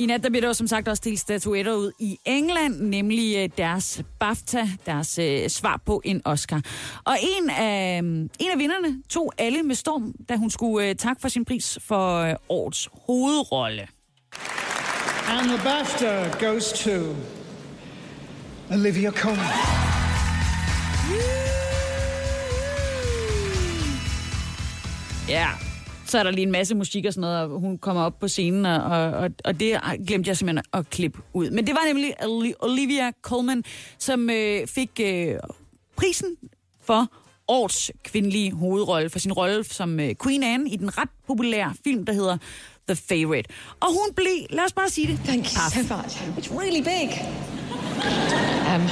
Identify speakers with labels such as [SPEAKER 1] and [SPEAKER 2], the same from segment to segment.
[SPEAKER 1] I nat der bliver der jo som sagt også delt statuetter ud i England, nemlig øh, deres BAFTA, deres øh, svar på en Oscar. Og en af, en af vinderne tog alle med storm, da hun skulle øh, takke for sin pris for øh, årets hovedrolle.
[SPEAKER 2] And the BAFTA goes to Olivia Colman.
[SPEAKER 1] Ja, så er der lige en masse musik og sådan noget, og hun kommer op på scenen, og, og, og det glemte jeg simpelthen at klippe ud. Men det var nemlig Olivia Colman, som øh, fik øh, prisen for årets kvindelige hovedrolle, for sin rolle som øh, Queen Anne i den ret populære film, der hedder The Favorite. Og hun blev, lad os bare sige det,
[SPEAKER 3] Thank you
[SPEAKER 1] paf.
[SPEAKER 3] so much. It's really big. Um,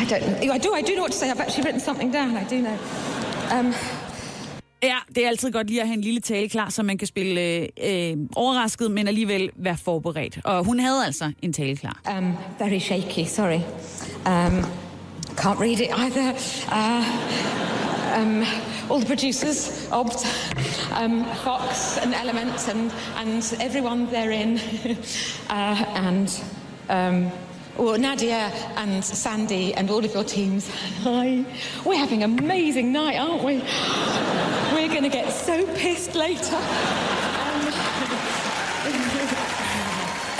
[SPEAKER 3] I don't. I do. I do know what to say. I've actually written something down. I do know. Um,
[SPEAKER 1] Ja, det er altid godt lige at have en lille tale klar, så man kan spille øh, øh, overrasket, men alligevel være forberedt. Og hun havde altså en tale klar.
[SPEAKER 3] um, very shaky. Sorry. Um, can't read it either. Uh, um, all the producers, Obt, um, Fox, and Elements, and and everyone therein, uh, and. Um, well, Nadia and Sandy and all of your teams. Hi. We're having an amazing night, aren't we? We're going to get so pissed later.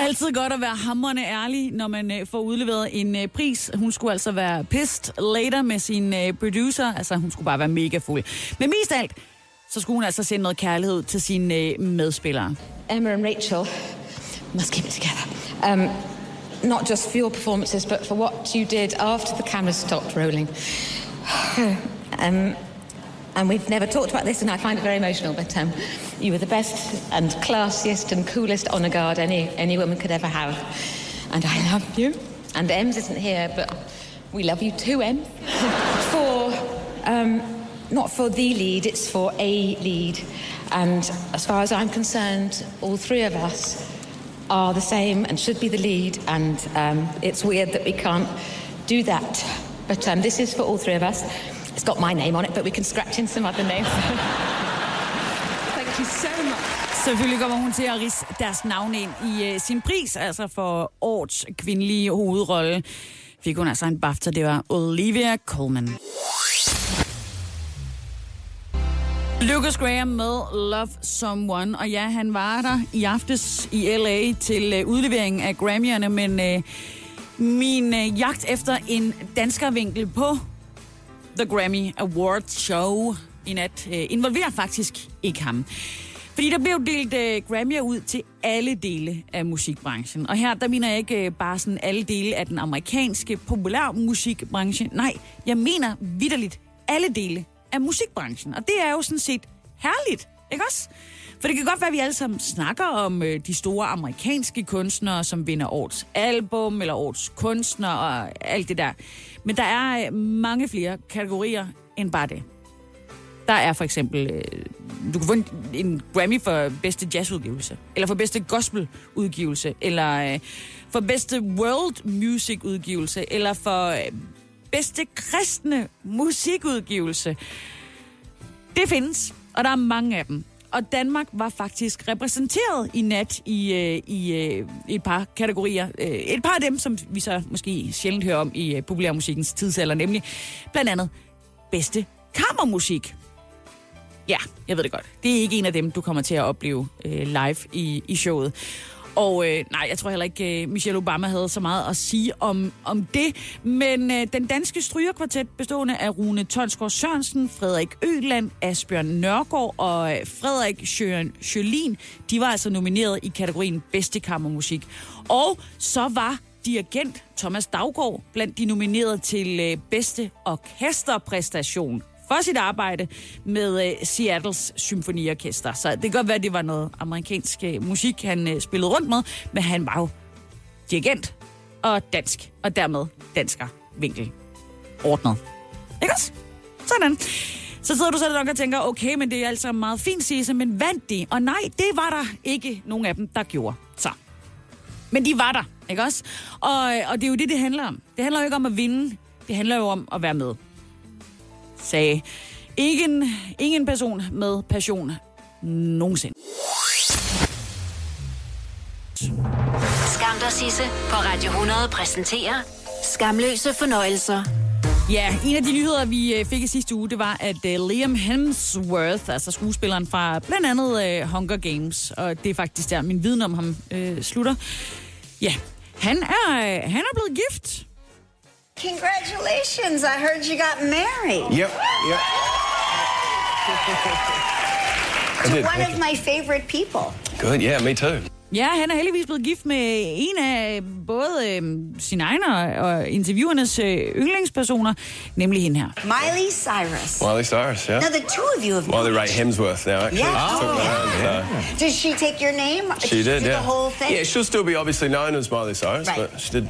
[SPEAKER 1] Altid godt at være hammerne ærlig, når man øh, får udleveret en øh, pris. Hun skulle altså være pissed later med sin øh, producer. Altså, hun skulle bare være mega fuld. Men mest alt, så skulle hun altså sende noget kærlighed til sine øh, medspillere.
[SPEAKER 3] Emma and Rachel must keep it together. Um, not just for your performances, but for what you did after the cameras stopped rolling. um, and we've never talked about this, and I find it very emotional. But um, you were the best and classiest and coolest honor guard any any woman could ever have, and I love you. And Ems isn't here, but we love you too, Em. for um, not for the lead, it's for a lead. And as far as I'm concerned, all three of us are the same and should be the lead. And um, it's weird that we can't do that. But um, this is for all three of us. It's got my name on it, but we can scratch in some other names. Thank you so much.
[SPEAKER 1] Selvfølgelig kommer hun til at rise deres navn ind i øh, sin pris, altså for årets kvindelige hovedrolle. Fik hun altså en BAFTA, det var Olivia Colman. Lucas Graham med Love Someone, og ja, han var der i aftes i L.A. til øh, udleveringen af Grammy'erne, men øh, min øh, jagt efter en danskervinkel på The Grammy Awards Show i nat øh, involverer faktisk ikke ham. Fordi der blev delt øh, Grammy'er ud til alle dele af musikbranchen. Og her, der mener jeg ikke øh, bare sådan alle dele af den amerikanske populærmusikbranche. Nej, jeg mener vidderligt alle dele af musikbranchen. Og det er jo sådan set herligt, ikke også? For det kan godt være, at vi alle sammen snakker om øh, de store amerikanske kunstnere, som vinder årets album eller årets kunstner og alt det der. Men der er øh, mange flere kategorier end bare det. Der er for eksempel, øh, du kan få en, en Grammy for bedste jazzudgivelse, eller for bedste gospeludgivelse, eller øh, for bedste world music udgivelse, eller for øh, bedste kristne musikudgivelse. Det findes, og der er mange af dem. Og Danmark var faktisk repræsenteret i nat i, øh, i øh, et par kategorier. Øh, et par af dem, som vi så måske sjældent hører om i øh, populærmusikkens tidsalder, nemlig blandt andet bedste kammermusik. Ja, jeg ved det godt. Det er ikke en af dem, du kommer til at opleve øh, live i, i showet. Og øh, nej, jeg tror heller ikke, øh, Michelle Obama havde så meget at sige om, om det. Men øh, den danske strygerkvartet bestående af Rune Tonsgaard Sørensen, Frederik Øland, Asbjørn Nørgaard og øh, Frederik Sjøren Sjølin, de var altså nomineret i kategorien bedste kammermusik. Og så var dirigent Thomas Daggaard blandt de nominerede til øh, bedste orkesterpræstation for sit arbejde med øh, Seattles symfoniorkester. Så det kan godt være, at det var noget amerikansk øh, musik, han øh, spillede rundt med, men han var jo dirigent og dansk, og dermed dansker vinkel. ordnet. Ikke også? Sådan. Så sidder du så nok og tænker, okay, men det er altså meget fint, Sisse, men vandt de? Og nej, det var der ikke nogen af dem, der gjorde. Så. Men de var der, ikke også? Og, og det er jo det, det handler om. Det handler jo ikke om at vinde. Det handler jo om at være med. Sagde ingen, ingen person med passion nogensinde.
[SPEAKER 4] Skam dig, Sisse på Radio 100 præsenterer Skamløse fornøjelser.
[SPEAKER 1] Ja, en af de nyheder, vi øh, fik i sidste uge, det var, at uh, Liam Hemsworth, altså skuespilleren fra blandt andet uh, Hunger Games, og det er faktisk der, min viden om ham uh, slutter. Ja, han er, han er blevet gift.
[SPEAKER 5] Congratulations, I heard you got married.
[SPEAKER 6] Yep, yep.
[SPEAKER 5] To
[SPEAKER 6] did.
[SPEAKER 5] one of my favorite people.
[SPEAKER 6] Good, yeah, me too.
[SPEAKER 1] Ja, han er heldigvis blevet gift med en af både øh, sine egne og, og interviewernes øh, yndlingspersoner, nemlig hende her.
[SPEAKER 5] Miley Cyrus.
[SPEAKER 6] Miley Cyrus, yeah.
[SPEAKER 5] Now, the two of you have
[SPEAKER 6] Miley
[SPEAKER 5] known
[SPEAKER 6] Ray
[SPEAKER 5] each-
[SPEAKER 6] Hemsworth now, actually.
[SPEAKER 5] Yeah.
[SPEAKER 6] Took my own, so.
[SPEAKER 5] Does she take your name?
[SPEAKER 6] She did,
[SPEAKER 5] the
[SPEAKER 6] yeah.
[SPEAKER 5] whole thing?
[SPEAKER 6] Yeah, she'll still be obviously known as Miley Cyrus,
[SPEAKER 5] Right.
[SPEAKER 6] but she did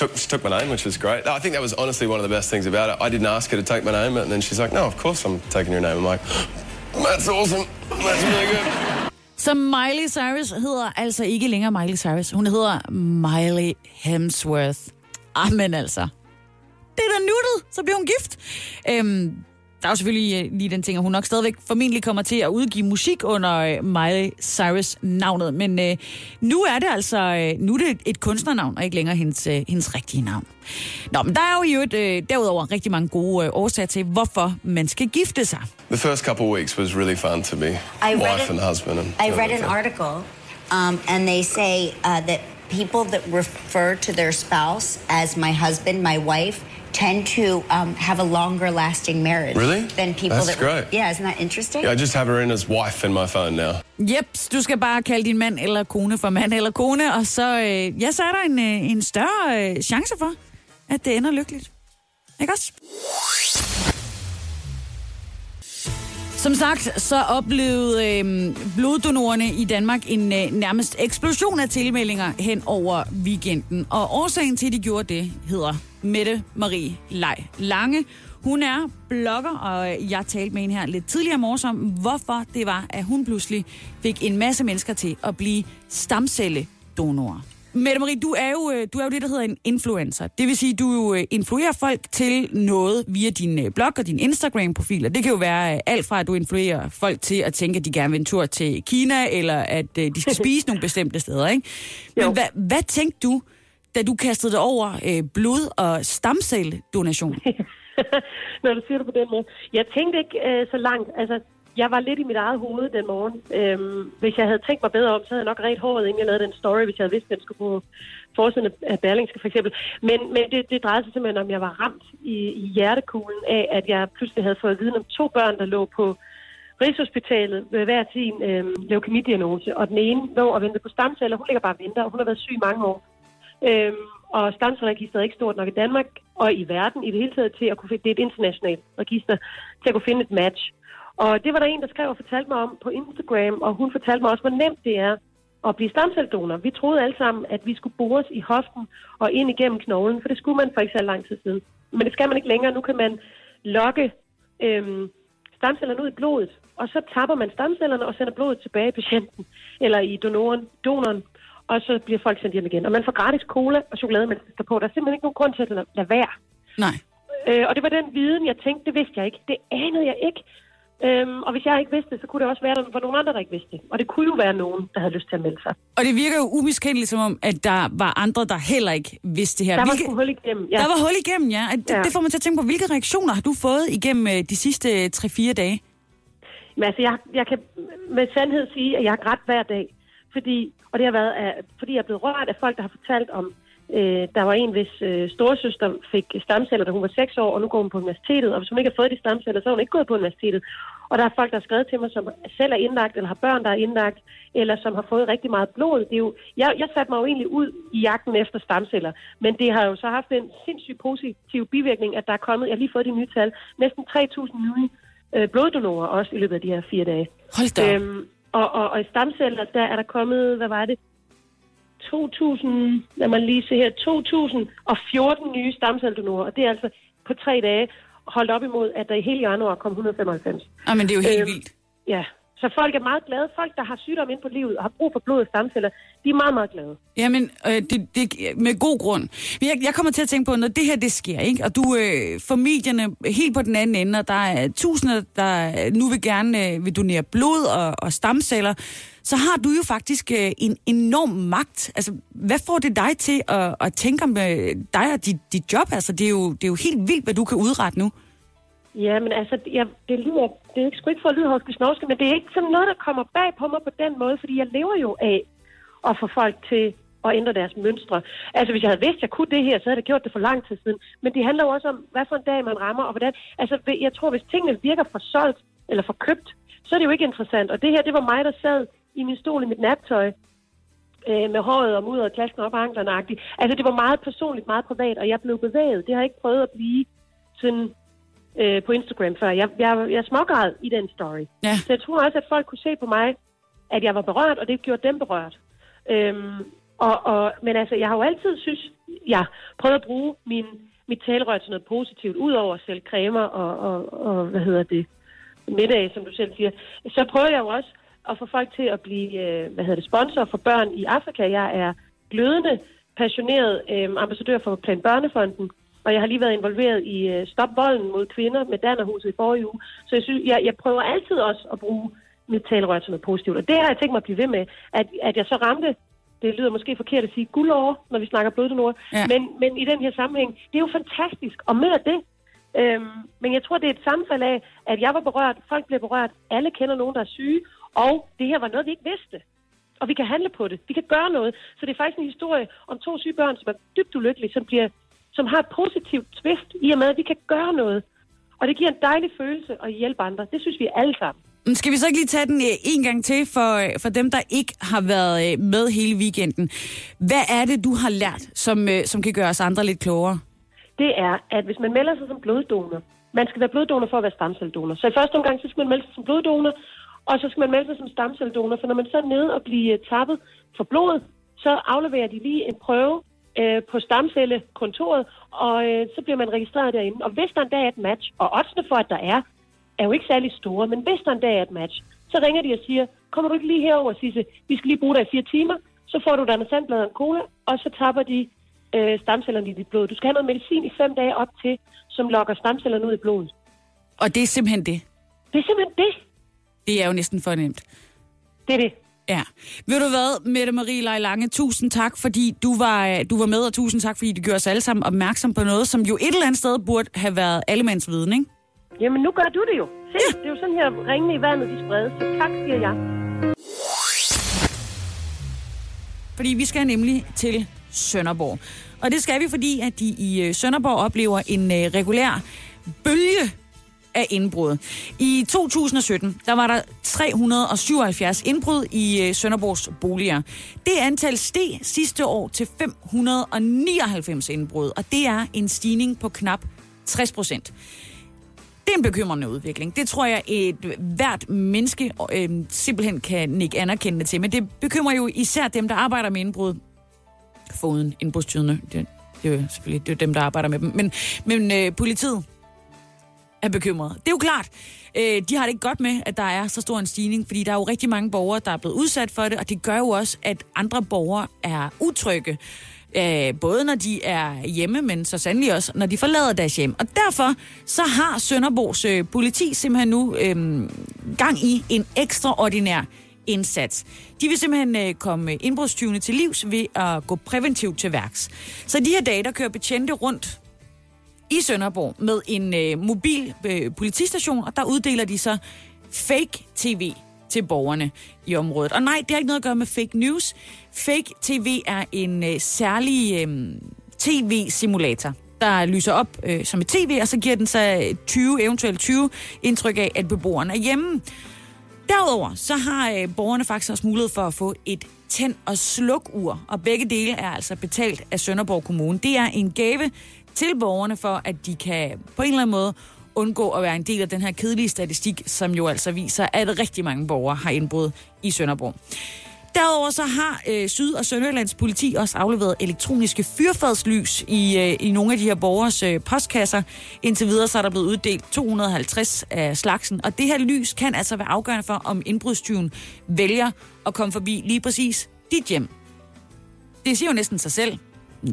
[SPEAKER 6] took she took my name, which was great. I think that was honestly one of the best things about it. I didn't ask her to take my name, and then she's like, "No, of course I'm taking your name." I'm like, "That's awesome. That's really good."
[SPEAKER 1] Så Miley Cyrus hedder altså ikke længere Miley Cyrus. Hun hedder Miley Hemsworth. Ah, Amen altså. Det er da nuttet, så bliver hun gift. Øhm, der er jo selvfølgelig øh, lige den ting, at hun nok stadigvæk formentlig kommer til at udgive musik under øh, Miley Cyrus navnet. Men øh, nu er det altså øh, nu er det et kunstnernavn, og ikke længere hendes, øh, hendes rigtige navn. Nå, men der er jo i øvrigt, øh, derudover rigtig mange gode øh, årsager til, hvorfor man skal gifte sig.
[SPEAKER 6] The first couple of weeks was really fun to be
[SPEAKER 5] I read
[SPEAKER 6] wife
[SPEAKER 5] it-
[SPEAKER 6] and husband. And
[SPEAKER 5] I read an article, um, and they say uh, that people that refer to their spouse as my husband, my wife, tend to um, have a longer lasting marriage
[SPEAKER 6] Really?
[SPEAKER 5] than people
[SPEAKER 6] That's
[SPEAKER 5] that.
[SPEAKER 6] great.
[SPEAKER 5] Yeah, isn't that interesting?
[SPEAKER 6] Yeah, I just have her in as wife in my phone now.
[SPEAKER 1] Jeps, du skal bare kalde din mand eller kone for mand eller kone, og så, øh, ja, så er der en, øh, en større øh, chance for, at det ender lykkeligt. Ikke også? Som sagt, så oplevede øh, bloddonorerne i Danmark en øh, nærmest eksplosion af tilmeldinger hen over weekenden. Og årsagen til, at de gjorde det, hedder Mette Marie Lej Lange. Hun er blogger, og jeg talte med hende her lidt tidligere i morges om, hvorfor det var, at hun pludselig fik en masse mennesker til at blive stamcelledonorer. Mette Marie, du er, jo, øh, du er jo det, der hedder en influencer. Det vil sige, du jo øh, influerer folk til noget via din øh, blog og din Instagram-profil. Det kan jo være alt fra, at du influerer folk til at tænke, at de gerne vil en tur til Kina, eller at de skal spise nogle bestemte steder, ikke? Men
[SPEAKER 7] Jo.
[SPEAKER 1] hvad, hvad tænkte du, da du kastede det over øh, blod- og stamcelledonation?
[SPEAKER 7] når du siger det på den måde. Jeg tænkte ikke øh, så langt. Altså, jeg var lidt i mit eget hoved den morgen. Øhm, hvis jeg havde tænkt mig bedre om, så havde jeg nok ret håret, inden jeg lavede den story, hvis jeg havde vidst, at den skulle på forsiden af Berlingske for eksempel. Men, men det, det drejede sig simpelthen om, at jeg var ramt i, i hjertekuglen af, at jeg pludselig havde fået viden om to børn, der lå på Rigshospitalet med hver sin øhm, leukemidiagnose. Og den ene lå og ventede på stamceller. Hun ligger bare og venter, og hun har været syg i mange år. Øhm, og stamcelleregisteret er ikke stort nok i Danmark og i verden i det hele taget til at kunne finde, det er et internationalt register, til at kunne finde et match. Og det var der en, der skrev og fortalte mig om på Instagram, og hun fortalte mig også, hvor nemt det er at blive stamcelledonor. Vi troede alle sammen, at vi skulle bores i hoften og ind igennem knoglen, for det skulle man for ikke så lang tid siden. Men det skal man ikke længere. Nu kan man lokke øhm, stamcellerne ud i blodet, og så tapper man stamcellerne og sender blodet tilbage i patienten, eller i donoren, donoren, og så bliver folk sendt hjem igen. Og man får gratis cola og chokolade, man skal på. Der er simpelthen ikke nogen grund til at lade være.
[SPEAKER 1] Nej.
[SPEAKER 7] Øh, og det var den viden, jeg tænkte, det vidste jeg ikke. Det anede jeg ikke. Øhm, og hvis jeg ikke vidste det, så kunne det også være, at der var nogen andre, der ikke vidste det. Og det kunne jo være nogen, der havde lyst til at melde sig.
[SPEAKER 1] Og det virker jo umiskendeligt som om, at der var andre, der heller ikke vidste det her.
[SPEAKER 7] Der var
[SPEAKER 1] Hvilke-
[SPEAKER 7] hul igennem. Ja.
[SPEAKER 1] Der var hul igennem, ja. Det,
[SPEAKER 7] Ja.
[SPEAKER 1] det får man til at tænke på. Hvilke reaktioner har du fået igennem øh, de sidste 3-4 dage?
[SPEAKER 7] Men altså, jeg, jeg kan med sandhed sige, at jeg har grædt hver dag. Fordi, og det har været, af, fordi jeg er blevet rørt af folk, der har fortalt om, øh, der var en, hvis øh, storesøster fik stamceller, da hun var 6 år, og nu går hun på universitetet. Og hvis hun ikke har fået de stamceller, så har hun ikke gået på universitetet. Og der er folk, der har skrevet til mig, som selv er indlagt, eller har børn, der er indlagt, eller som har fået rigtig meget blod. Det er jo, jeg, jeg satte mig jo egentlig ud i jagten efter stamceller, men det har jo så haft en sindssygt positiv bivirkning, at der er kommet, jeg har lige fået de nye tal, næsten 3.000 nye øh, bloddonorer også i løbet af de her fire dage.
[SPEAKER 1] Hold da.
[SPEAKER 7] Øhm, og, og, og i stamceller, der er der kommet, hvad var det? 2.000, lad mig lige se her, 2.014 nye stamcelledonorer, og det er altså på tre dage, holdt op imod, at der i hele januar kom 195.
[SPEAKER 1] Ah, men det er jo helt
[SPEAKER 7] Øhm,
[SPEAKER 1] vildt.
[SPEAKER 7] Ja, så folk er meget glade. Folk, der har sygdom ind på livet og har brug for blod og stamceller, de er meget, meget glade.
[SPEAKER 1] Jamen, øh, det, det, med god grund. Jeg, jeg kommer til at tænke på, når det her det sker, ikke? og du øh, får medierne helt på den anden ende, og der er tusinder, der nu vil gerne øh, vil donere blod og, og stamceller, så har du jo faktisk øh, en enorm magt. Altså, hvad får det dig til at, at tænke om øh, dig og dit, dit job? Altså, det er, jo, det er jo helt vildt, hvad du kan udrette nu.
[SPEAKER 7] Ja, men altså, jeg, det lyder, det er ikke, sgu ikke for at lyde snorske, men det er ikke sådan noget, der kommer bag på mig på den måde, fordi jeg lever jo af at få folk til at ændre deres mønstre. Altså, hvis jeg havde vidst, at jeg kunne det her, så havde jeg gjort det for lang tid siden. Men det handler jo også om, hvad for en dag man rammer, og hvordan... Altså, jeg tror, hvis tingene virker for solgt eller for købt, så er det jo ikke interessant. Og det her, det var mig, der sad i min stol i mit nattøj, øh, med håret og mudder og klasken op ad anklerne -agtigt. Altså, det var meget personligt, meget privat, og jeg blev bevæget. Det har jeg ikke prøvet at blive sådan øh, på Instagram før. Jeg, jeg, jeg smågræd i den story.
[SPEAKER 1] Ja.
[SPEAKER 7] Så jeg tror også, at folk kunne se på mig, at jeg var berørt, og det gjorde dem berørt. Øhm, og, og, men altså, jeg har jo altid synes, jeg prøvet at bruge min, mit talerør til noget positivt, udover sælge cremer og, og, og, hvad hedder det, middag, som du selv siger. Så prøver jeg jo også at få folk til at blive, øh, hvad hedder det, sponsor for børn i Afrika. Jeg er glødende, passioneret øh, ambassadør for Plan Børnefonden, og jeg har lige været involveret i øh, Stop Volden mod kvinder med Dannerhuset i forrige uge. Så jeg, synes, jeg, jeg prøver altid også at bruge mit talerør til noget positivt. Og det har jeg tænkt mig at blive ved med. At, at jeg så ramte, det lyder måske forkert at sige guldår, når vi snakker bloddonorer,
[SPEAKER 1] Ja.
[SPEAKER 7] men, men i den her sammenhæng, det er jo fantastisk. Og med af det, øhm, men jeg tror, det er et sammenfald af, at jeg var berørt, folk blev berørt, alle kender nogen, der er syge, og det her var noget, vi ikke vidste. Og vi kan handle på det. Vi kan gøre noget. Så det er faktisk en historie om to syge børn, som er dybt ulykkelige, som, bliver, som har et positivt twist i og med, at vi kan gøre noget. Og det giver en dejlig følelse at hjælpe andre. Det synes vi alle sammen.
[SPEAKER 1] Men Skal vi så ikke lige tage den øh, en gang til for, øh, for dem, der ikke har været øh, med hele weekenden? Hvad er det, du har lært, som, som kan gøre os andre lidt klogere?
[SPEAKER 7] det er, at hvis man melder sig som bloddonor, man skal være bloddonor for at være stamcelledonor. Så i første omgang, så skal man melde sig som bloddonor, og så skal man melde sig som stamcelledonor, for når man så er nede og bliver tappet for blodet, så afleverer de lige en prøve øh, på stamcellekontoret, og øh, så bliver man registreret derinde. Og hvis der en dag er et match, og oddsene for, at der er, er jo ikke særlig store, men hvis der en dag er et match, så ringer de og siger, kommer du ikke lige herover, Sisse, vi skal lige bruge dig i fire timer, så får du dig en sandblad og en cola, og så tapper de øh, stamcellerne i dit blod. Du skal have noget medicin i fem dage op til, som lokker stamcellerne ud i blodet.
[SPEAKER 1] Og det er simpelthen det.
[SPEAKER 7] Det er simpelthen det.
[SPEAKER 1] Det er jo næsten for nemt.
[SPEAKER 7] Det er det.
[SPEAKER 1] Ja. Ved du hvad, Mette Marie Lange, tusind tak, fordi du var, øh, du var med, og tusind tak, fordi du gjorde os alle sammen opmærksom på noget, som jo et eller andet sted burde have været allemands viden, ikke?
[SPEAKER 7] Jamen, nu gør du det jo. Se, ja. det er jo sådan her, ringene i vandet, de spredes. Så tak, siger jeg.
[SPEAKER 1] Fordi vi skal nemlig til Sønderborg. Og det skal vi, fordi at de i øh, Sønderborg oplever en øh, regulær bølge af indbrud. I 2017, der var der 377 indbrud i øh, Sønderborgs boliger. Det antal steg sidste år til 599 indbrud, og det er en stigning på knap 60 procent. Det er en bekymrende udvikling. Det tror jeg, et hvert menneske øh, simpelthen kan ikke anerkende til. Men det bekymrer jo især dem, der arbejder med indbrud. Foruden indbrudstyderne. Det, det er jo selvfølgelig det er dem, der arbejder med dem. Men, men øh, politiet er bekymret. Det er jo klart. Øh, de har det ikke godt med, at der er så stor en stigning, fordi der er jo rigtig mange borgere, der er blevet udsat for det, og det gør jo også, at andre borgere er utrygge. Øh, både når de er hjemme, men så sandelig også, når de forlader deres hjem. Og derfor så har Sønderborgs øh, politi simpelthen nu øh, gang i en ekstraordinær indsats. De vil simpelthen øh, komme indbrudstyvene til livs ved at gå præventivt til værks. Så de her dage, der kører betjente rundt i Sønderborg med en øh, mobil øh, politistation, og der uddeler de så fake tv til borgerne i området. Og nej, det har ikke noget at gøre med fake news. Fake tv er en øh, særlig øh, tv-simulator, der lyser op øh, som et tv, og så giver den så øh, 20, eventuelt 20 indtryk af, at beboeren er hjemme. Derudover så har øh, borgerne faktisk også mulighed for at få et tænd- og sluk-ur, og begge dele er altså betalt af Sønderborg Kommune. Det er en gave til borgerne for, at de kan på en eller anden måde undgå at være en del af den her kedelige statistik, som jo altså viser, at rigtig mange borgere har indbrud i Sønderborg. Derudover så har øh, Syd- og Sønderjyllands politi også afleveret elektroniske fyrfadslys i, øh, i nogle af de her borgers øh, postkasser. Indtil videre så er der blevet uddelt 250 af slagsen, og det her lys kan altså være afgørende for, om indbrudstyven vælger at komme forbi lige præcis dit hjem. Det siger jo næsten sig selv.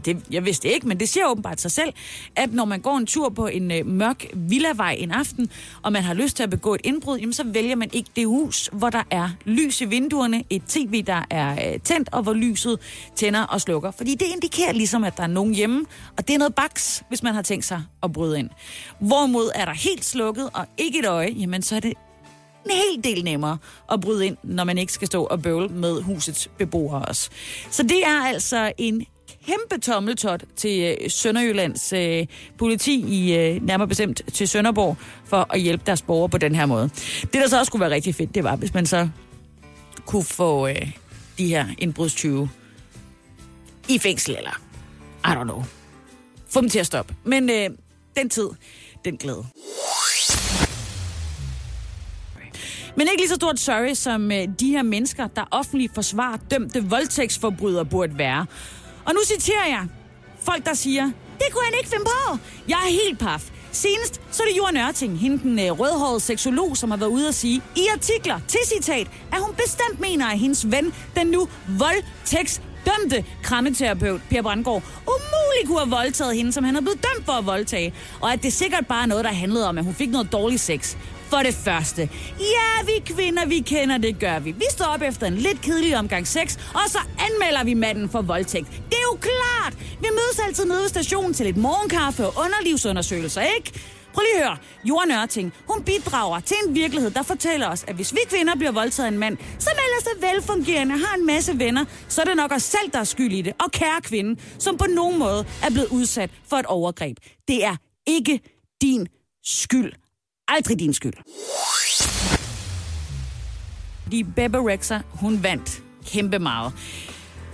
[SPEAKER 1] Det, jeg vidste ikke, men det siger åbenbart sig selv, at når man går en tur på en øh, mørk villavej en aften, og man har lyst til at begå et indbrud, jamen så vælger man ikke det hus, hvor der er lys i vinduerne, et tv, der er øh, tændt, og hvor lyset tænder og slukker. Fordi det indikerer ligesom, at der er nogen hjemme, og det er noget baks, hvis man har tænkt sig at bryde ind. Hvorimod er der helt slukket og ikke et øje, jamen så er det en hel del nemmere at bryde ind, når man ikke skal stå og bøvle med husets beboere også. Så det er altså en kæmpe tommeltot til øh, Sønderjyllands øh, politi i øh, nærmere bestemt til Sønderborg for at hjælpe deres borgere på den her måde. Det, der så også kunne være rigtig fedt, det var, hvis man så kunne få øh, de her indbrudstyve i fængsel, eller I don't know. Få dem til at stoppe. Men øh, den tid, den glæde. Men ikke lige så stort sorry, som øh, de her mennesker, der offentligt forsvarer dømte voldtægtsforbrydere burde være. Og nu citerer jeg folk, der siger, det kunne han ikke finde på. Jeg er helt paf. Senest så er det Jorden Ørting, hende den øh, rødhårede seksolog, som har været ude at sige i artikler til citat, at hun bestemt mener, at hendes ven, den nu voldtægts dømte krammeterapeut Per Brandgaard umuligt kunne have voldtaget hende, som han er blevet dømt for at voldtage. Og at det sikkert bare er noget, der handlede om, at hun fik noget dårlig sex. For det første, ja, vi kvinder, vi kender, det gør vi. Vi står op efter en lidt kedelig omgang sex, og så anmelder vi manden for voldtægt. Det er jo klart! Vi mødes altid nede ved stationen til lidt morgenkaffe og underlivsundersøgelser, ikke? Prøv lige at høre. Jorden Ørting, hun bidrager til en virkelighed, der fortæller os, at hvis vi kvinder bliver voldtaget af en mand, som ellers er velfungerende, har en masse venner, så er det nok os selv, der er skyld i det. Og kære kvinde, som på nogen måde er blevet udsat for et overgreb. Det er ikke din skyld. Aldrig din skyld. De Bebe Rexha, hun vandt kæmpe meget.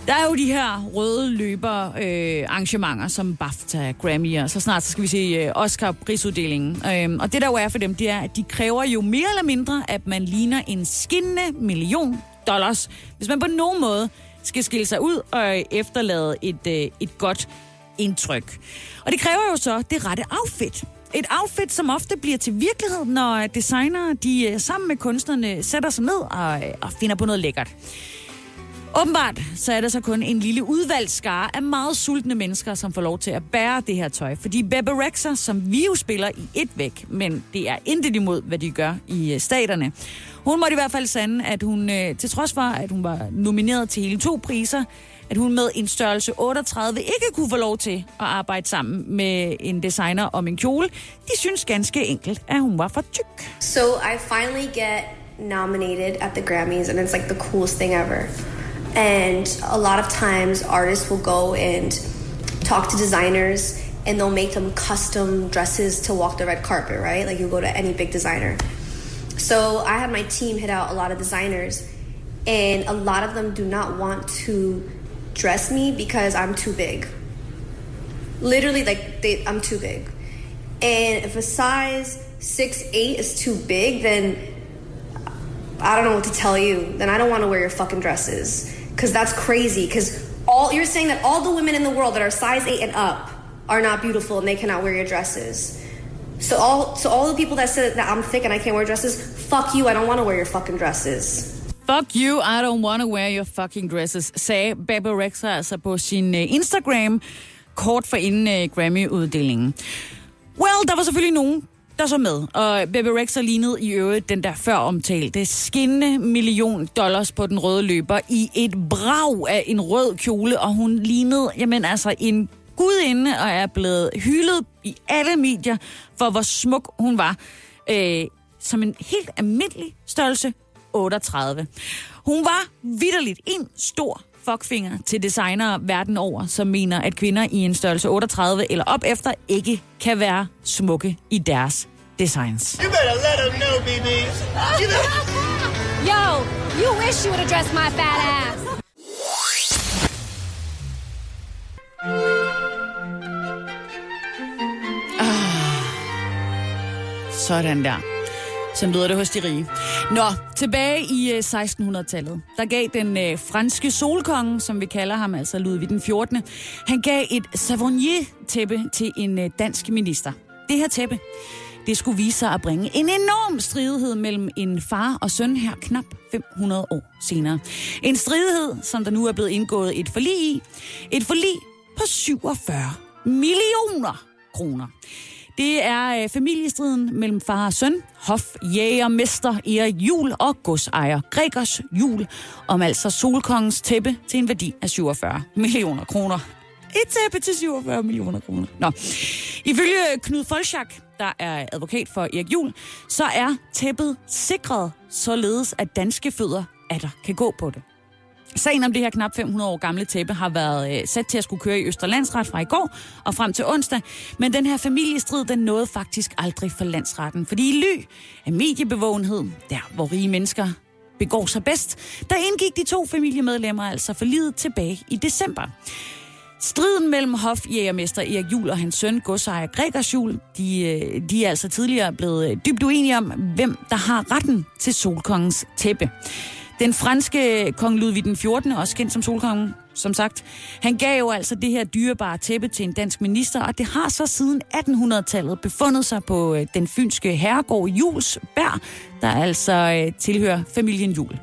[SPEAKER 1] Der er jo de her røde løber øh, arrangementer som BAFTA, Grammy, og så snart så skal vi se øh, Oscar-prisuddelingen. Øh, og det der jo er for dem, det er, at de kræver jo mere eller mindre, at man ligner en skinnende million dollars, hvis man på nogen måde skal skille sig ud og efterlade et, øh, et godt indtryk. Og det kræver jo så det rette outfit. Et outfit, som ofte bliver til virkelighed, når designer de øh, sammen med kunstnerne sætter sig ned og, øh, og finder på noget lækkert. Åbenbart så er der så kun en lille udvalgt skare af meget sultne mennesker, som får lov til at bære det her tøj. Fordi Bebe Rexha, som vi jo spiller i et væk, men det er intet imod, hvad de gør i øh, staterne. Hun måtte i hvert fald sande, at hun til trods for, at hun var nomineret til hele to priser, at hun med en størrelse 38 ikke kunne få lov til at arbejde sammen med en designer om en kjole. De synes ganske enkelt, at hun var for tyk.
[SPEAKER 8] So I finally get nominated at the Grammys and it's like the coolest thing ever. And a lot of times artists will go and talk to designers and they'll make them custom dresses to walk the red carpet, right? Like you go to any big designer. So I had my team hit out a lot of designers and a lot of them do not want to dress me because I'm too big. Literally, like they, I'm too big. And if a size six eight is too big, then I don't know what to tell you. Then I don't want to wear your fucking dresses because that's crazy. Because all you're saying that all the women in the world that are size eight and up are not beautiful and they cannot wear your dresses. So all so all the people that said that I'm thick and I can't wear dresses, fuck you. I don't want to wear your fucking dresses.
[SPEAKER 1] Fuck you, I don't want to wear your fucking dresses, sagde Bebe Rexha altså på sin uh, Instagram kort for inden uh, Grammy-uddelingen. Well, der var selvfølgelig nogen, der så med, og Bebe Rexha lignede i øvrigt den der før omtalte skinnende million dollars på den røde løber i et brag af en rød kjole, og hun lignede, jamen altså en gudinde, og er blevet hyldet i alle medier for, hvor smuk hun var. Øh, som en helt almindelig størrelse 38. Hun var vidderligt en stor fuckfinger til designere verden over, som mener, at kvinder i en størrelse 38 eller op efter ikke kan være smukke i deres designs.
[SPEAKER 9] You better let them know, BB. You better...
[SPEAKER 10] Yo, you wish you would address my fat ass.
[SPEAKER 1] Sådan der. Sådan lyder det hos de rige. Nå, tilbage i øh, 1600-tallet, der gav den øh, franske solkonge, som vi kalder ham, altså Ludvig den 14., han gav et Savonier-tæppe til en øh, dansk minister. Det her tæppe, det skulle vise sig at bringe en enorm stridighed mellem en far og søn her knap 500 år senere. En stridighed, som der nu er blevet indgået et forlig i. Et forlig på 47 millioner kroner. Det er øh, familiestriden mellem far og søn, hofjægermester Erik Jul og godsejer Gregers Jul, om altså Solkongens tæppe til en værdi af 47 millioner kroner. Et tæppe til 47 millioner kroner. Nå. Ifølge Knud Folschak, der er advokat for Erik Jul, så er tæppet sikret således, at danske fødder atter kan gå på det. Sagen om det her knap 500 år gamle tæppe har været øh, sat til at skulle køre i Østerlandsret fra i går og frem til onsdag, men den her familiestrid, den nåede faktisk aldrig for landsretten, fordi i ly af mediebevågenhed, der hvor rige mennesker begår sig bedst, der indgik de to familiemedlemmer altså for livet tilbage i december. Striden mellem hofjægermester Erik Jul og hans søn, godsejer Gregers Jul, de, øh, de er altså tidligere blevet øh, dybt uenige om, hvem der har retten til solkongens tæppe. Den franske kong Ludvig den 14., også kendt som solkongen, som sagt, han gav jo altså det her dyrebare tæppe til en dansk minister, og det har så siden 1800-tallet befundet sig på øh, den fynske herregård Julsberg, der altså øh, tilhører familien Jul.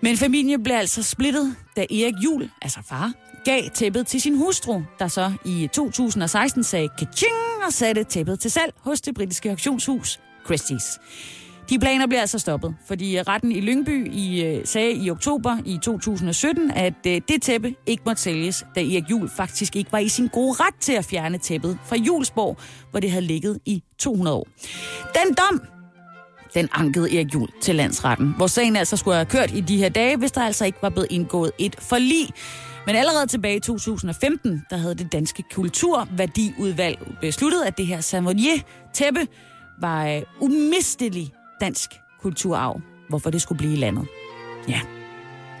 [SPEAKER 1] Men familien blev altså splittet, da Erik Jul, altså far, gav tæppet til sin hustru, der så i 2016 sagde kaching og satte tæppet til salg hos det britiske auktionshus Christie's. De planer bliver altså stoppet, fordi øh, retten i Lyngby i, øh, sagde i oktober i 2017, at øh, det tæppe ikke måtte sælges, da Erik Jul faktisk ikke var i sin gode ret til at fjerne tæppet fra Julsborg, hvor det havde ligget i 200 år. Den dom, den ankede Erik Jul til landsretten, hvor sagen altså skulle have kørt i de her dage, hvis der altså ikke var blevet indgået et forlig. Men allerede tilbage i 2015, der havde det danske kulturværdiudvalg besluttet, at det her Savonier-tæppe var øh, umistelig dansk kulturarv, hvorfor det skulle blive i landet. Ja.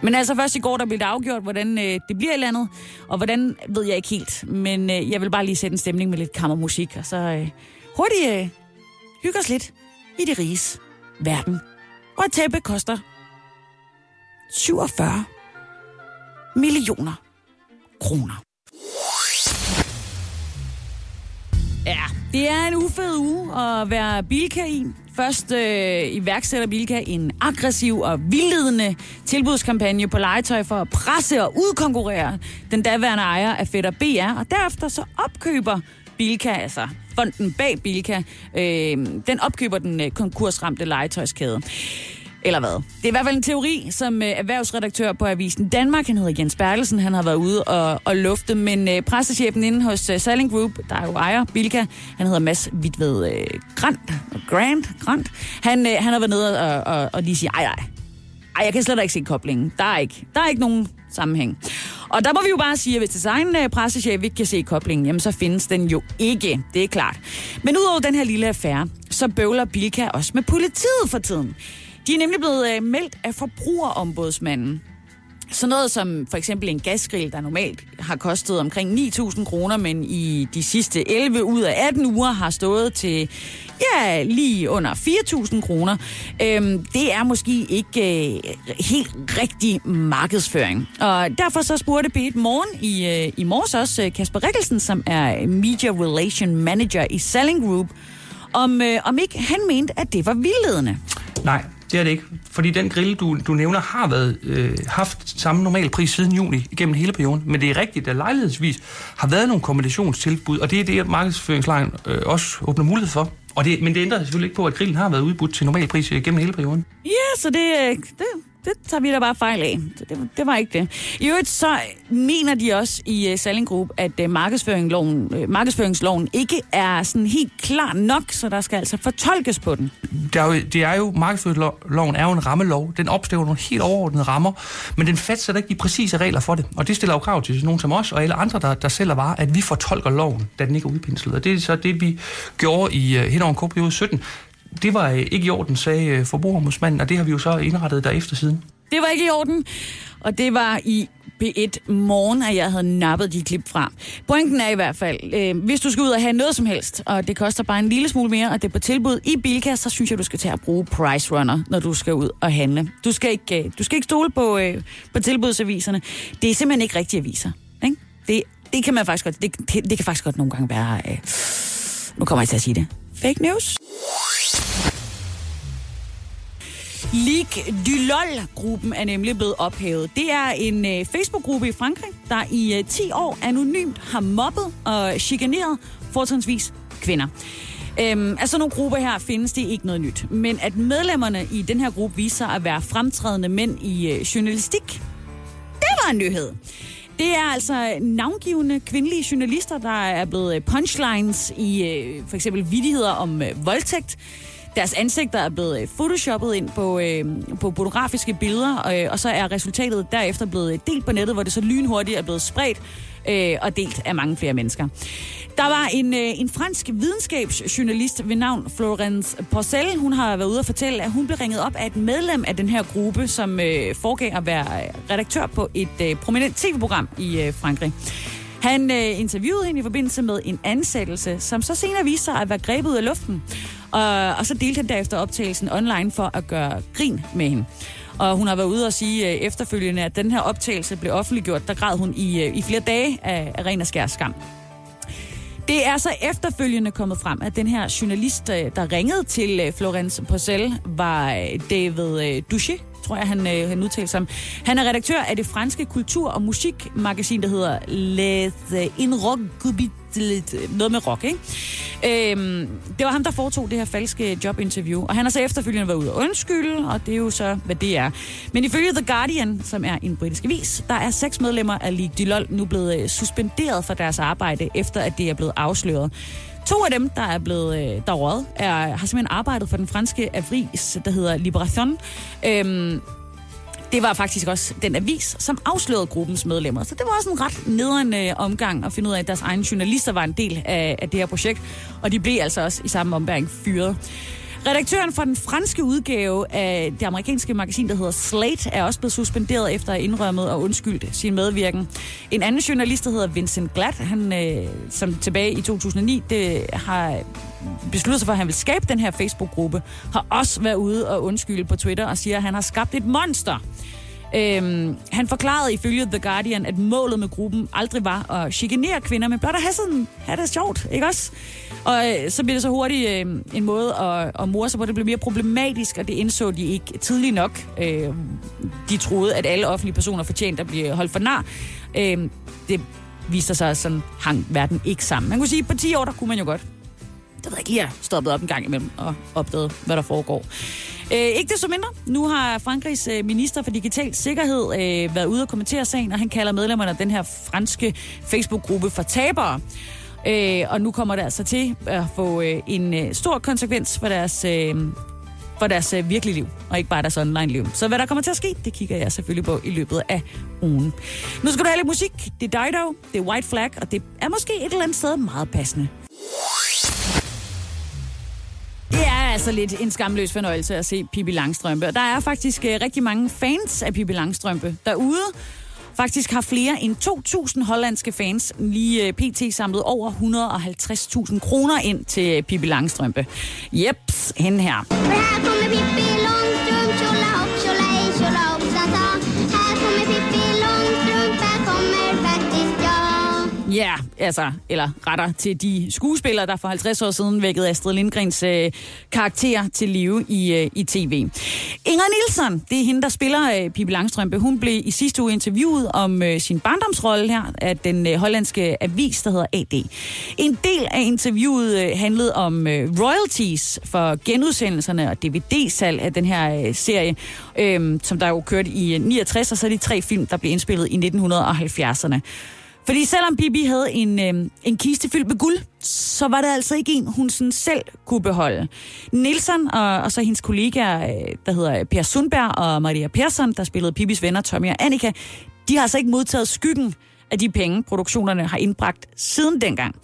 [SPEAKER 1] Men altså først i går, der blev det afgjort, hvordan øh, det bliver i landet, og hvordan ved jeg ikke helt. Men øh, jeg vil bare lige sætte en stemning med lidt kammermusik, og så øh, hurtigt øh, hygge os lidt i det riges verden. Og et tæppe koster 47 millioner kroner. Ja, det er en ufed uge at være bilkain i. Først øh, iværksætter Bilka en aggressiv og vildledende tilbudskampagne på legetøj for at presse og udkonkurrere den daværende ejer af Fætter BR, og derefter så opkøber Bilka, altså fonden bag Bilka, øh, den opkøber den øh, konkursramte legetøjskæde. Eller hvad? Det er i hvert fald en teori, som øh, erhvervsredaktør på Avisen Danmark, han hedder Jens Bertelsen, han har været ude og, og lufte, men øh, pressechefen inde hos øh, Selling Group, der er jo ejer Bilka, han hedder Mads Vidved øh, Grant, Grant, Grant, han, øh, han har været nede og, og, og lige sige, ej, ej, ej, jeg kan slet ikke se koblingen. Der er ikke, der er ikke nogen sammenhæng. Og der må vi jo bare sige, at hvis design øh, pressechef ikke kan se koblingen, jamen så findes den jo ikke. Det er klart. Men udover den her lille affære, så bøvler Bilka også med politiet for tiden. De er nemlig blevet øh, meldt af forbrugerombudsmanden. Så noget som for eksempel en gasgrill, der normalt har kostet omkring 9.000 kroner, men i de sidste 11 ud af 18 uger har stået til ja, lige under 4.000 kroner. Øhm, det er måske ikke øh, helt rigtig markedsføring. Og derfor så spurgte Beat Morgen i, øh, i morges også øh, Kasper Rikkelsen, som er Media Relation Manager i Selling Group, om, øh, om ikke han mente, at det var vildledende.
[SPEAKER 11] Nej, det er det ikke. Fordi den grill, du, du nævner, har været, øh, haft samme normal pris siden juni igennem hele perioden. Men det er rigtigt, at lejlighedsvis har været nogle kombinationstilbud, og det er det, at markedsføringslejen øh, også åbner mulighed for. Og det, men det ændrer selvfølgelig ikke på, at grillen har været udbudt til normal pris igennem hele perioden.
[SPEAKER 1] Ja, så det, øh, det, det tager vi da bare fejl af. Så det, det var ikke det. I øvrigt så mener de også i øh, uh, Selling Group, at uh, markedsføringsloven, uh, markedsføringsloven ikke er sådan helt klar nok, så der skal altså fortolkes på den.
[SPEAKER 11] Det er jo, det er jo markedsføringsloven er jo en rammelov. Den opstiller nogle helt overordnede rammer, men den fastsætter ikke de præcise regler for det. Og det stiller jo krav til nogen som os og alle andre, der, der sælger varer, at vi fortolker loven, da den ikke er udpenslet. Og det er så det, vi gjorde i uh, hen over en periode 17 det var øh, ikke i orden, sagde øh, forbrugermusmanden, og det har vi jo så indrettet derefter siden.
[SPEAKER 1] Det var ikke i orden, og det var i B1 Morgen, at jeg havde nappet de klip fra. Pointen er i hvert fald, øh, hvis du skal ud og have noget som helst, og det koster bare en lille smule mere, og det er på tilbud i Bilka, så synes jeg, du skal tage at bruge Price Runner, når du skal ud og handle. Du skal ikke, øh, du skal ikke stole på, øh, på tilbudsaviserne. Det er simpelthen ikke rigtige aviser. Ikke? Det, det kan man faktisk godt, det, det, det kan faktisk godt nogle gange være, øh, nu kommer jeg til at sige det, fake news. Ligue du LOL-gruppen er nemlig blevet ophævet. Det er en øh, Facebook-gruppe i Frankrig, der i øh, 10 år anonymt har mobbet og chikaneret fortrinsvis kvinder. Øhm, altså nogle grupper her findes det ikke noget nyt. Men at medlemmerne i den her gruppe viser sig at være fremtrædende mænd i øh, journalistik, det var en nyhed. Det er altså navngivende kvindelige journalister, der er blevet øh, punchlines i øh, for eksempel vidigheder om øh, voldtægt. Deres ansigter er blevet øh, photoshoppet ind på, øh, på fotografiske billeder, øh, og så er resultatet derefter blevet øh, delt på nettet, hvor det så lynhurtigt er blevet spredt øh, og delt af mange flere mennesker. Der var en, øh, en fransk videnskabsjournalist ved navn Florence Porcel. Hun har været ude og fortælle, at hun blev ringet op af et medlem af den her gruppe, som øh, foregav at være øh, redaktør på et øh, prominent tv-program i øh, Frankrig. Han øh, interviewede hende i forbindelse med en ansættelse, som så senere viste sig at være grebet ud af luften. Og, og så delte han derefter optagelsen online for at gøre grin med hende. Og hun har været ude og sige øh, efterfølgende, at den her optagelse blev offentliggjort. Der græd hun i, øh, i flere dage af, af ren og skær skam. Det er så efterfølgende kommet frem, at den her journalist, øh, der ringede til øh, Florence Porcel, var øh, David øh, Duché, tror jeg, han, øh, han udtalte sig Han er redaktør af det franske kultur- og musikmagasin, der hedder Les lidt, øh, noget med rock, ikke? Øhm, det var ham, der foretog det her falske jobinterview, og han har så efterfølgende været ude og undskylde, og det er jo så, hvad det er. Men ifølge The Guardian, som er en britisk avis, der er seks medlemmer af Ligue du LOL nu blevet øh, suspenderet fra deres arbejde, efter at det er blevet afsløret. To af dem, der er blevet øh, der råd, er, har simpelthen arbejdet for den franske avis, der hedder Liberation. Øhm, det var faktisk også den avis, som afslørede gruppens medlemmer. Så det var også en ret nederen øh, omgang at finde ud af, at deres egne journalister var en del af, af det her projekt. Og de blev altså også i samme ombæring fyret. Redaktøren for den franske udgave af det amerikanske magasin, der hedder Slate, er også blevet suspenderet efter at indrømmet og undskyldt sin medvirken. En anden journalist, der hedder Vincent Glatt, han, øh, som tilbage i 2009 det, har besluttet sig for, at han vil skabe den her Facebook-gruppe, har også været ude og undskylde på Twitter og siger, at han har skabt et monster. Øhm, han forklarede ifølge The Guardian, at målet med gruppen aldrig var at chikanere kvinder, men blot at have, sådan, have det sjovt, ikke også? Og øh, så blev det så hurtigt øh, en måde at, at morde sig på. Det blev mere problematisk, og det indså de ikke tidligt nok. Øh, de troede, at alle offentlige personer fortjente at blive holdt for nar. Øh, det viste sig, at sådan hang verden ikke sammen. Man kunne sige, at på 10 år, der kunne man jo godt det ved jeg ikke lige, stoppet op en gang imellem og opdaget, hvad der foregår. Øh, ikke desto mindre. Nu har Frankrigs øh, minister for digital sikkerhed øh, været ude og kommentere sagen, og han kalder medlemmerne af den her franske Facebook-gruppe for tabere. Øh, og nu kommer det altså til at få øh, en øh, stor konsekvens for deres, øh, for deres øh, virkelige liv, og ikke bare deres online-liv. Så hvad der kommer til at ske, det kigger jeg selvfølgelig på i løbet af ugen. Nu skal du have lidt musik. Det er Dido, det er White Flag, og det er måske et eller andet sted meget passende. Altså lidt en skamløs fornøjelse at se Pippi Langstrømpe. Og der er faktisk øh, rigtig mange fans af Pippi Langstrømpe derude. Faktisk har flere end 2.000 hollandske fans lige øh, pt. samlet over 150.000 kroner ind til Pippi Langstrømpe. Jeps, hende her. Her kommer Pippi Ja, yeah, altså, eller retter til de skuespillere, der for 50 år siden vækkede Astrid Lindgrens øh, karakter til live i, øh, i tv. Inger Nielsen, det er hende, der spiller øh, Pippi Langstrømpe. Hun blev i sidste uge interviewet om øh, sin barndomsrolle her af den øh, hollandske avis, der hedder AD. En del af interviewet øh, handlede om øh, royalties for genudsendelserne og DVD-salg af den her øh, serie, øh, som der jo kørte i øh, 69, og så de tre film, der blev indspillet i 1970'erne. Fordi selvom Bibi havde en, øh, en kiste fyldt med guld, så var det altså ikke en, hun sådan selv kunne beholde. Nielsen og, og så hendes kollegaer, øh, der hedder Per Sundberg og Maria Persson, der spillede Bibis venner Tommy og Annika, de har altså ikke modtaget skyggen af de penge, produktionerne har indbragt siden dengang.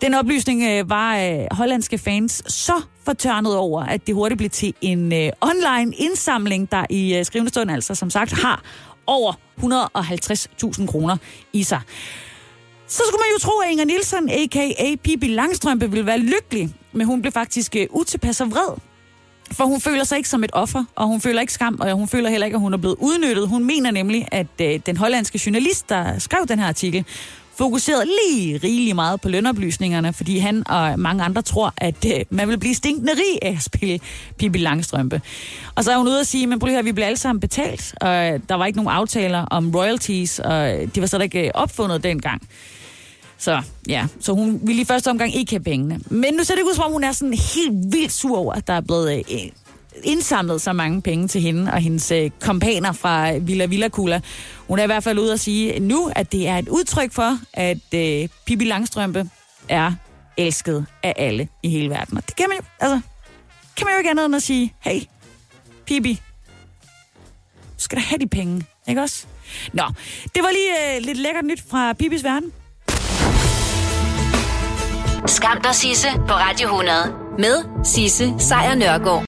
[SPEAKER 1] Den oplysning øh, var øh, hollandske fans så fortørnet over, at det hurtigt blev til en øh, online indsamling, der i øh, skrivende stund altså som sagt har over 150.000 kroner i sig. Så skulle man jo tro, at Inger Nielsen, a.k.a. Pippi Langstrømpe, ville være lykkelig, men hun blev faktisk øh, utilpas og vred. For hun føler sig ikke som et offer, og hun føler ikke skam, og hun føler heller ikke, at hun er blevet udnyttet. Hun mener nemlig, at øh, den hollandske journalist, der skrev den her artikel, fokuseret lige rigelig meget på lønoplysningerne, fordi han og mange andre tror, at øh, man vil blive stinkende rig af at spille Pippi Langstrømpe. Og så er hun ude at sige, men prøv lige at høre, vi bliver alle sammen betalt, og der var ikke nogen aftaler om royalties, og de var slet ikke øh, opfundet dengang. Så ja, så hun ville i første omgang ikke have pengene. Men nu ser det ud som om, hun er sådan helt vildt sur over, at der er blevet øh, indsamlet så mange penge til hende og hendes øh, kompaner fra Villa Villa Kula. Hun er i hvert fald ude at sige nu, at det er et udtryk for, at øh, Pippi Langstrømpe er elsket af alle i hele verden. Og det kan man jo, altså, kan man jo ikke andet end at sige, hey, Pippi, du skal da have de penge, ikke også? Nå, det var lige øh, lidt lækkert nyt fra Pippis verden.
[SPEAKER 4] Skam dig, Sisse, på Radio 100. Med Sisse Sejr Nørgaard.